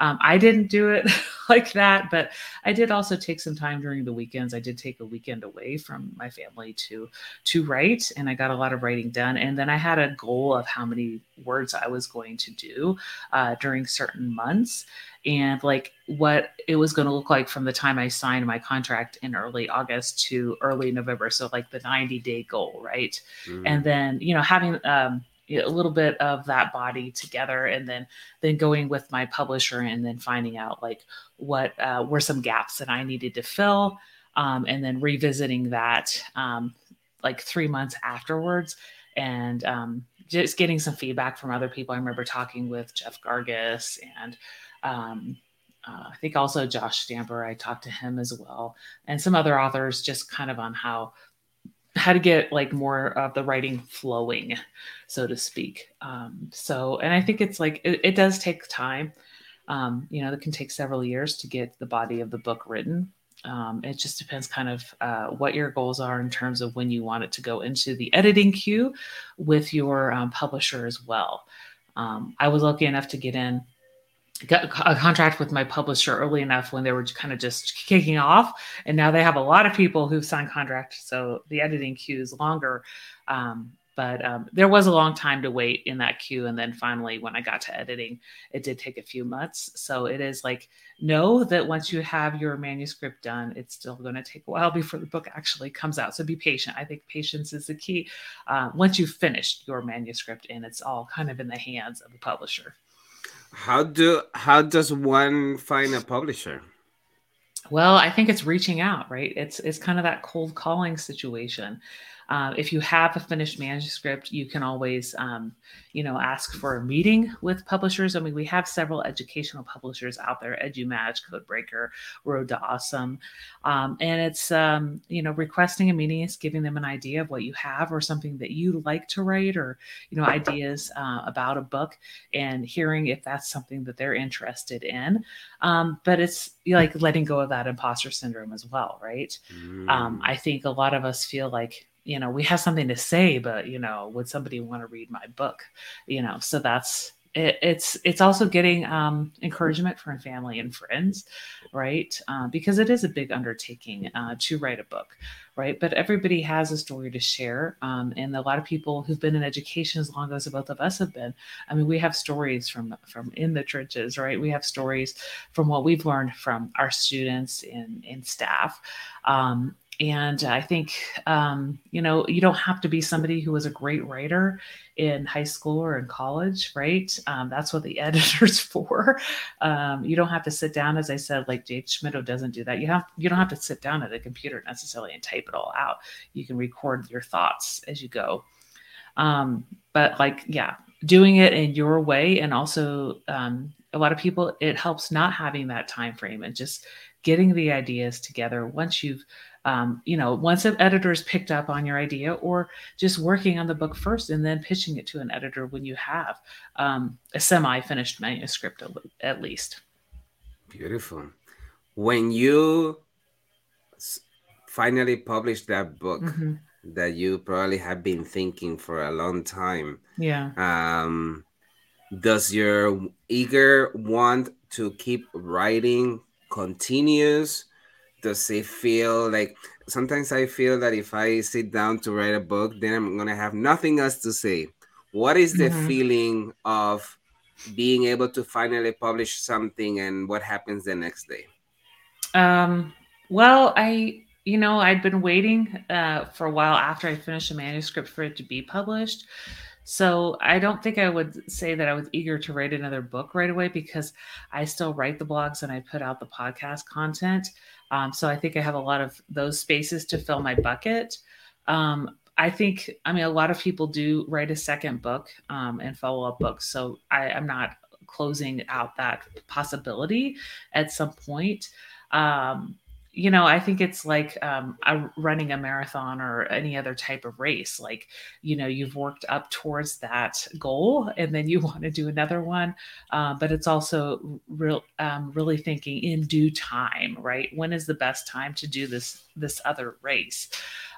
Um, I didn't do it <laughs> like that, but I did also take some time during the weekends. I did take a weekend away from my family to to write, and I got a lot of writing done. And then I had a goal of how many words I was going to do uh, during certain months, and like what it was going to look like from the time I signed my contract in early August to early November. So like the 90 day goal, right? Mm-hmm. And then you know having um, a little bit of that body together and then then going with my publisher and then finding out like what uh, were some gaps that i needed to fill um, and then revisiting that um, like three months afterwards and um, just getting some feedback from other people. I remember talking with jeff gargas and um, uh, I think also Josh Stamper, I talked to him as well, and some other authors just kind of on how how to get like more of the writing flowing, so to speak. Um, so, and I think it's like it, it does take time. Um, you know, it can take several years to get the body of the book written. Um, it just depends kind of uh, what your goals are in terms of when you want it to go into the editing queue with your um, publisher as well. Um, I was lucky enough to get in a contract with my publisher early enough when they were kind of just kicking off and now they have a lot of people who've signed contracts so the editing queue is longer. Um, but um, there was a long time to wait in that queue and then finally when i got to editing it did take a few months. So it is like know that once you have your manuscript done it's still going to take a while before the book actually comes out. So be patient. I think patience is the key. Uh, once you've finished your manuscript and it's all kind of in the hands of the publisher how do how does one find a publisher? Well, I think it's reaching out, right? It's it's kind of that cold calling situation. Uh, if you have a finished manuscript, you can always, um, you know, ask for a meeting with publishers. I mean, we have several educational publishers out there: EduMatch, Codebreaker, Road to Awesome, um, and it's um, you know requesting a meeting is giving them an idea of what you have or something that you like to write, or you know ideas uh, about a book, and hearing if that's something that they're interested in. Um, but it's like letting go of that imposter syndrome as well, right? Mm. I think a lot of us feel like you know we have something to say but you know would somebody want to read my book? You know so that's it, it's it's also getting um, encouragement from family and friends right? Uh, because it is a big undertaking uh, to write a book right? But everybody has a story to share um, and a lot of people who've been in education as long as both of us have been i mean we have stories from from in the trenches right? We have stories from what we've learned from our students and, and staff um, and I think, um, you know, you don't have to be somebody who was a great writer in high school or in college, right? Um, that's what the <laughs> editor's for. Um, you don't have to sit down, as I said, like Jake Schmidt doesn't do that. You have you don't have to sit down at a computer necessarily and type it all out. You can record your thoughts as you go. Um, but like, yeah, doing it in your way, and also um, a lot of people, it helps not having that time frame and just getting the ideas together once you've um, you know, once an editor's picked up on your idea, or just working on the book first and then pitching it to an editor when you have um, a semi-finished manuscript at least. Beautiful. When you finally published that book mm-hmm. that you probably have been thinking for a long time, yeah. Um, does your eager want to keep writing continues? Does it feel like sometimes I feel that if I sit down to write a book, then I'm gonna have nothing else to say. What is the mm-hmm. feeling of being able to finally publish something and what happens the next day? Um, well, I you know, I'd been waiting uh, for a while after I finished a manuscript for it to be published. So I don't think I would say that I was eager to write another book right away because I still write the blogs and I put out the podcast content. Um, so I think I have a lot of those spaces to fill my bucket. Um, I think, I mean, a lot of people do write a second book um, and follow up books. So I, am not closing out that possibility at some point. Um, you know, I think it's like um, a, running a marathon or any other type of race. Like, you know, you've worked up towards that goal, and then you <laughs> want to do another one. Uh, but it's also real, um, really thinking in due time, right? When is the best time to do this this other race?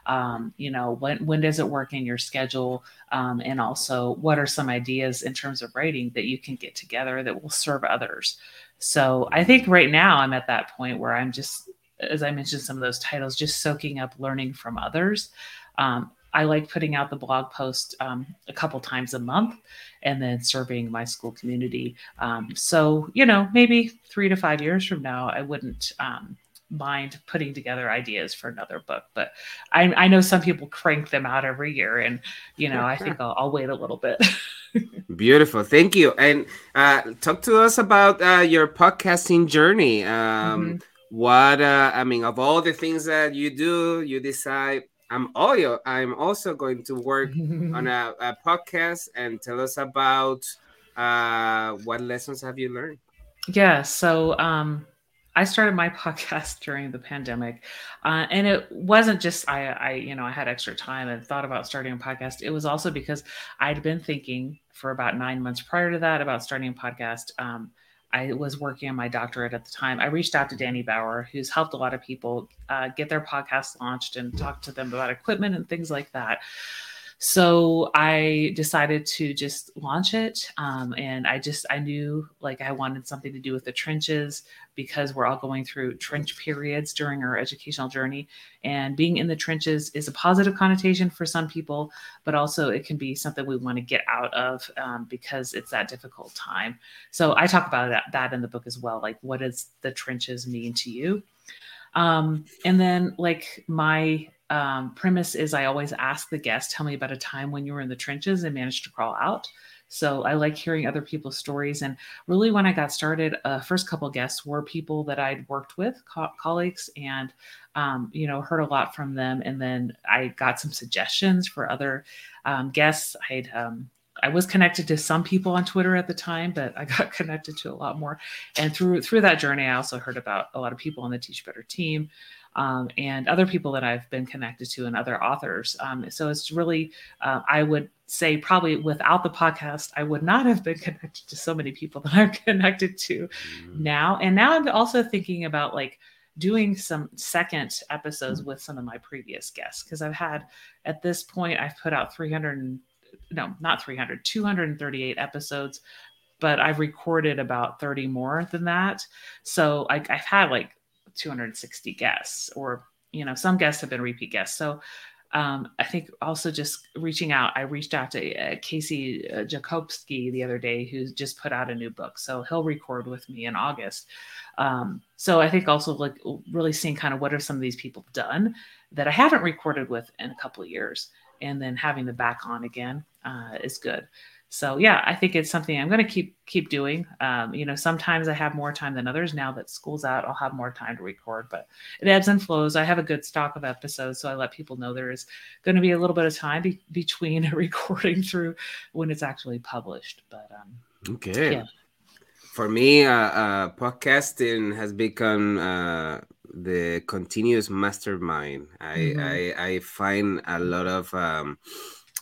Um, you know, when when does it work in your schedule? Um, and also, what are some ideas in terms of writing that you can get together that will serve others? So I think right now I'm at that point where I'm just as I mentioned, some of those titles, just soaking up learning from others. Um, I like putting out the blog post um, a couple times a month and then serving my school community. Um, so, you know, maybe three to five years from now, I wouldn't um, mind putting together ideas for another book. But I, I, know some people crank them out every year. And, you know, I think I'll, I'll wait a little bit. <laughs> Beautiful. Thank you. And uh, talk to us about uh, your podcasting journey. Um, mm-hmm what uh, I mean, of all the things that you do, you decide I'm all I'm also going to work <laughs> on a, a, podcast and tell us about uh, what lessons have you learned. Yeah, so um, I started my <laughs> podcast during the pandemic, uh, and it wasn't just I, I, you know, I had extra time and thought about starting a podcast. It was also because I'd been thinking for about nine months prior to that about starting a podcast. Um, I was working on my doctorate at the time, I reached out to Danny Bauer, who's helped a lot of people uh, get their podcast launched and talk to them about equipment and things like that. So I decided to just launch it. Um, and I just, I knew like I wanted something to do with the trenches because we're all going through trench periods during our educational journey. And being in the trenches is a positive connotation for some people, but also it can be something we want to get out of um, because it's that difficult time. So I talk about that, that in the book as well. Like, what does the trenches mean to you? Um, and then, like, my um, premise is I always ask the guest, tell me about a time when you were in the trenches and managed to crawl out. So I like hearing other people's stories. And really, when I got started, uh, first couple guests were people that I'd worked with, co- colleagues, and um, you know heard a lot from them. And then I got some suggestions for other um, guests. I'd um, I was connected to some people on Twitter at the time, but I <laughs> got connected to a lot more. And through through that journey, I also heard about a lot of people on the Teach Better team um, and other people that I've been connected to and other authors. Um, so it's really, uh, I would say, probably without the podcast, I would not have been <laughs> connected to so many people that I'm connected to mm-hmm. now. And now I'm also thinking about like doing some second episodes mm-hmm. with some of my previous guests because I've had at this point, I've put out 300, no, not 300, 238 episodes but I've recorded about 30 more than that. So I, have had like 260 guests or you know some guests have been repeat guests so um, I think also just reaching out. I reached out to uh, Casey uh, Jakobsky the other day, who's just put out a new book. So he'll record with me in August. Um, so I think also like really seeing kind of what have some of these people done that I haven't recorded with in a couple of years, and then having them back on again uh, is good so yeah i think it's something i'm going to keep keep doing. Um, you know sometimes i have more time than others. Now that school's out i'll have more time to record but it ebbs and flows. I have a good stock of episodes so i let people know there is going to be a little bit of time be- between a <laughs> recording through when it's actually published but um, okay. yeah. for me uh, uh, podcasting has become uh, the continuous mastermind. I mm-hmm. I, I find a lot of um,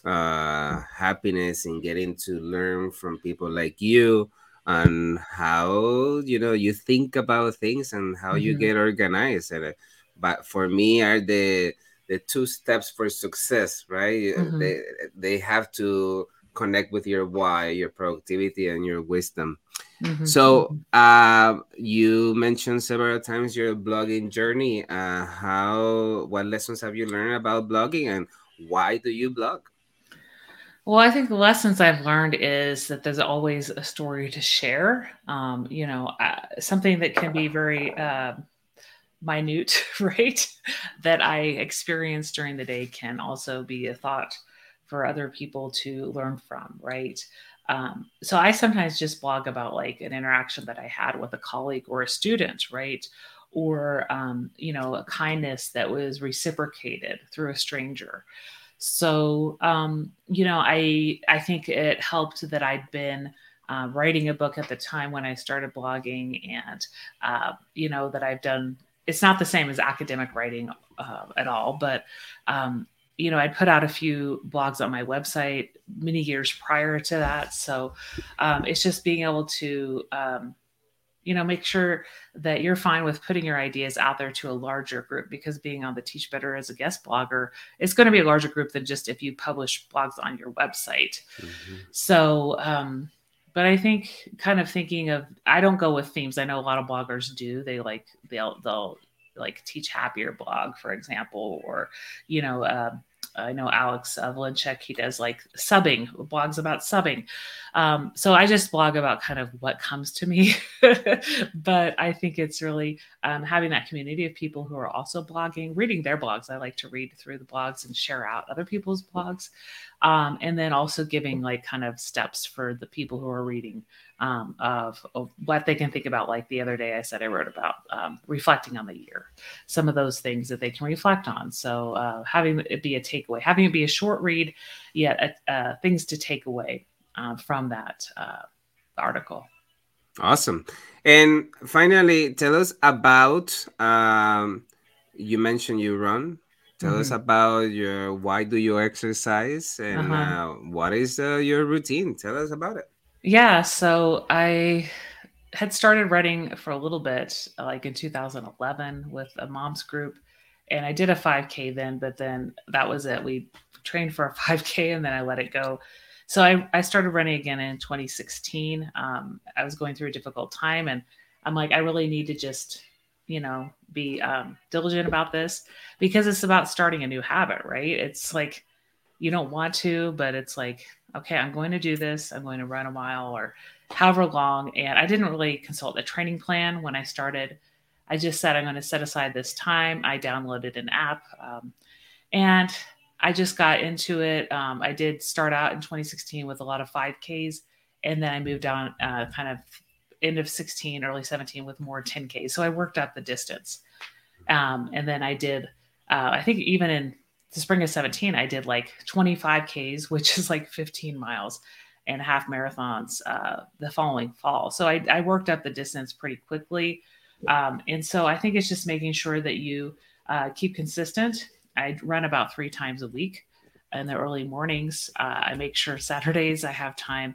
uh, happiness in getting to learn from people like you and how you know you think about things and how mm-hmm. you get organized and uh, but for me are the the two steps for success right mm-hmm. they they have to connect with your why your productivity and your wisdom mm-hmm. so uh, you mentioned several times your blogging journey uh, how what lessons have you learned about blogging and why do you blog well, I think the lessons I've learned is that there's always a story to share. Um, you know, uh, something that can be very uh, minute, <laughs> right? that I experience during the day can also be a thought for other people to learn from, right? Um, so I sometimes just blog about like an interaction that I had with a colleague or a student, right? Or, um, you know, a kindness that was reciprocated through a stranger. So, um, you know, I I think it helped that I'd been uh, writing a book at the time when I started blogging, and uh, you know that I've done. It's not the same as academic writing uh, at all, but um, you know, I'd put out a few blogs on my website many years prior to that. So um, it's just being able to um, you know make sure that you're fine with putting your ideas out there to a larger group because being on the teach better as a guest blogger it's going to be a larger group than just if you publish blogs on your website. Mm-hmm. so um but i think kind of thinking of i don't go with themes. I know a lot of bloggers do. They like they'll they'll like teach happier blog for example or you know uh, I know Alex uh, he does like subbing, blogs about subbing. Um, so I just blog about kind of what comes to me. <laughs> but I think it's really um, having that community of people who are also blogging, reading their blogs. I like to read through the blogs and share out other people's blogs. Um, and then also giving like kind of steps for the people who are reading um, of, of, what they can think about. Like the other day, I said I wrote about um, reflecting on the year, some of those things that they can reflect on. So uh, having it be a takeaway, having it be a short read, yet uh, uh, things to take away uh, from that uh, article. Awesome. And finally, tell us about um, you mentioned you run. Tell mm-hmm. us about your why do you exercise and uh-huh. uh, what is uh, your routine? Tell us about it. Yeah, so I had started running for a little bit, like in 2011 with a mom's group. And I did a 5K then, but then that was it. We trained for a <laughs> 5K and then I let it go. So I, I started running again in 2016. Um, I was going through a difficult time and I'm like, I really need to just, you know, be um, diligent about this because it's about starting a new habit, right? It's like you don't want to, but it's like, okay, I'm going to do this. I'm going to run a mile or however long. And I didn't really consult the training plan when I started. I just said, I'm going to set aside this time. I downloaded an app. Um, and I just got into it. Um, I did start out in 2016 with a lot of 5Ks, and then I moved on uh, kind of end of 16, early 17 with more 10Ks. So I worked up the distance. Um, and then I did, uh, I think even in the spring of 17, I did like 25Ks, which is like 15 miles and half marathons uh, the following fall. So I, I, worked up the distance pretty quickly. Um, and so I think it's just making sure that you uh, keep consistent. I run about three times a week in the early mornings. Uh, I make sure Saturdays I have time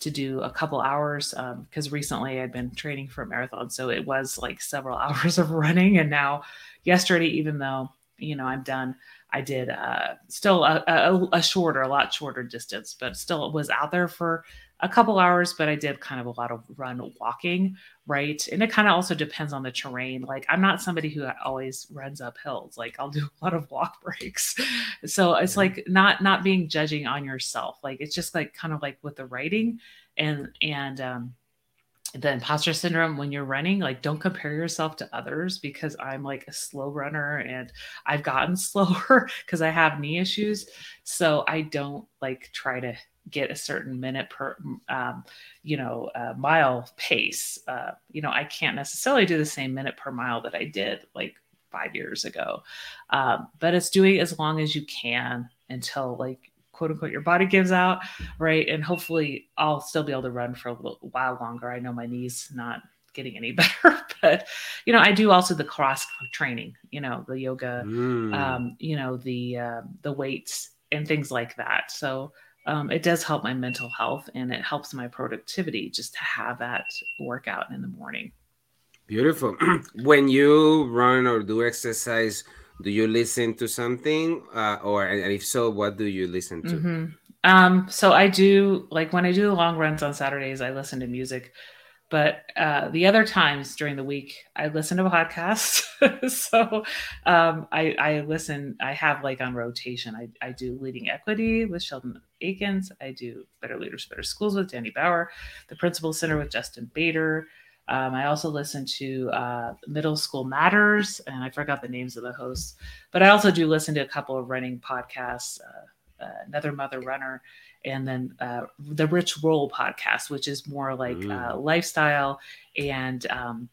to do a couple hours because um, recently I'd been training for a marathon. So it was like several <laughs> hours of running. And now, yesterday, even though, you know, I'm done, I did uh, still a, a, a, shorter, a lot shorter distance, but still was out there for a couple hours. But I did kind of a lot of run walking, right? And it kind of also depends on the terrain. Like I'm not somebody who always runs up hills. Like I'll do a lot of walk <laughs> breaks. So it's like not not being judging on yourself. Like it's just like kind of like with the writing and and um the imposter syndrome when you're running like don't compare yourself to others because i'm like a slow runner and i've gotten <laughs> slower because i have knee issues so i don't like try to get a certain minute per um, you know uh, mile pace uh, you know i can't necessarily do the same minute per mile that i did like five years ago um, but it's doing as long as you can until like quote unquote your body gives out, right? And hopefully I'll still be able to run for a little while longer. I know my knees not getting any <laughs> better, but you know, I do also the cross training, you know, the yoga, mm. um, you know, the uh, the weights and things like that. So um, it does help my mental health and it helps my productivity just to have that workout in the morning. Beautiful. <clears throat> when you run or do exercise, do you listen to something uh, or and if so what do you listen to mm-hmm. um so i do like when i do the long runs on saturdays i listen to music but uh, the other times during the week i listen to podcasts <laughs> so um, I, I listen i have like on rotation. I, I do leading equity with sheldon Eakins. I do better leaders better schools with danny bauer the principal center with justin Baeder. Um, I also listen to uh, Middle School Matters, and I forgot the names of the hosts, but I also do listen to a couple of running podcasts, uh, uh, Another Mother Runner, and then uh, the Rich Roll podcast, which is more like uh, lifestyle and um,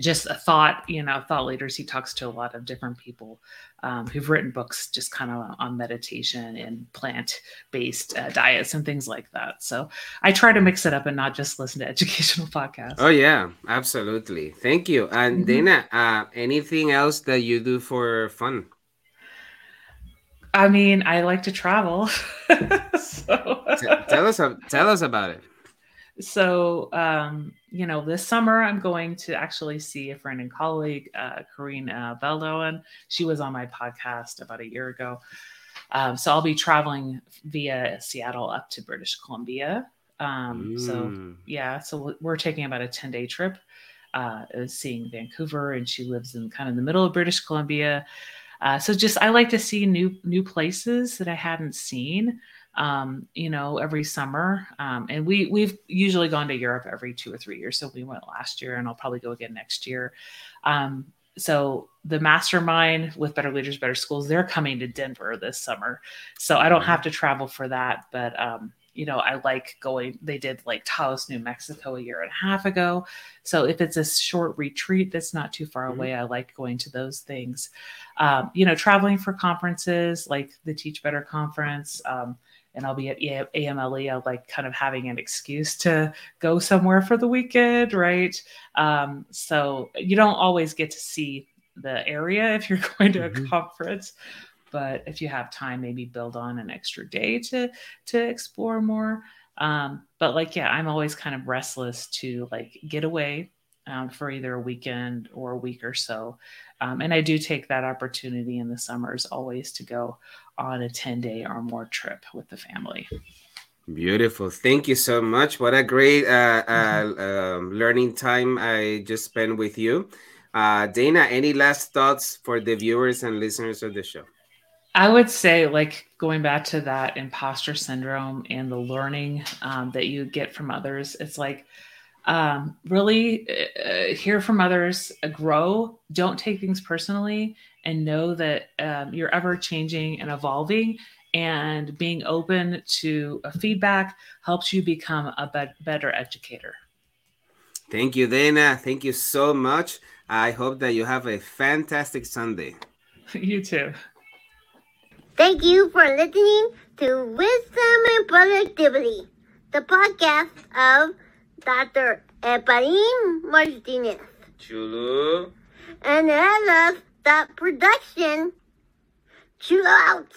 just a thought, you know, thought leaders. He talks to a lot of different people um, who've written books just kind of on meditation and plant based uh, diets and things like that. So I try to mix it up and not just listen to <laughs> educational podcasts. Oh, yeah, absolutely. Thank you. And mm-hmm. Dana, uh, anything else that you do for fun? I mean, I like to travel. <laughs> so tell us tell us about it. So, um, you know, this summer I'm going to actually see a friend and colleague, uh, Corrine uh, She was on my podcast about a year ago. Um, so I'll be traveling via Seattle up to British Columbia. Um, mm. So yeah, so we're taking about a 10 day trip, uh, seeing Vancouver and she lives in kind of the middle of British Columbia. Uh, so just, I like to see new, new places that I hadn't seen um, you know, every summer. Um, and we we've usually gone to Europe every two or three years. So we went last year, and I'll probably go again next year. Um, so the mastermind with Better Leaders, Better Schools, they're coming to Denver this summer. So I don't have to travel for that, but um, you know, I like going. They did like Taos, New Mexico, a year and a half ago. So if it's a short retreat that's not too far mm-hmm. away, I like going to those things. Um, you know, traveling for conferences like the Teach Better conference. Um, and I'll be at AMLE. I'll like kind of having an excuse to go somewhere for the weekend, right? Um, so you don't always get to see the area if you're <laughs> going to mm-hmm. a conference, but if you have time, maybe build on an extra day to to explore more. Um, but like, yeah, I'm always kind of restless to like get away um, for either a weekend or a week or so. Um, and I do take that opportunity in the summers always to go on a 10 day or more trip with the family. Beautiful. Thank you so much. What a great uh, uh, um, learning time I just spent with you. Uh, Dana, any last thoughts for the viewers and listeners of the show? I would say, like going back to that imposter syndrome and the learning um, that you get from others, it's like um, really uh, hear from others, uh, grow, don't take things personally, and know that um, you're ever changing and evolving and being open to feedback helps you become a be- better educator. Thank you, Dana. Thank you so much. I hope that you have a fantastic Sunday. <laughs> you too. Thank you for listening to Wisdom and Productivity, the podcast of Dr. Efrain Martinez. Chulo. And as of that production, chill out.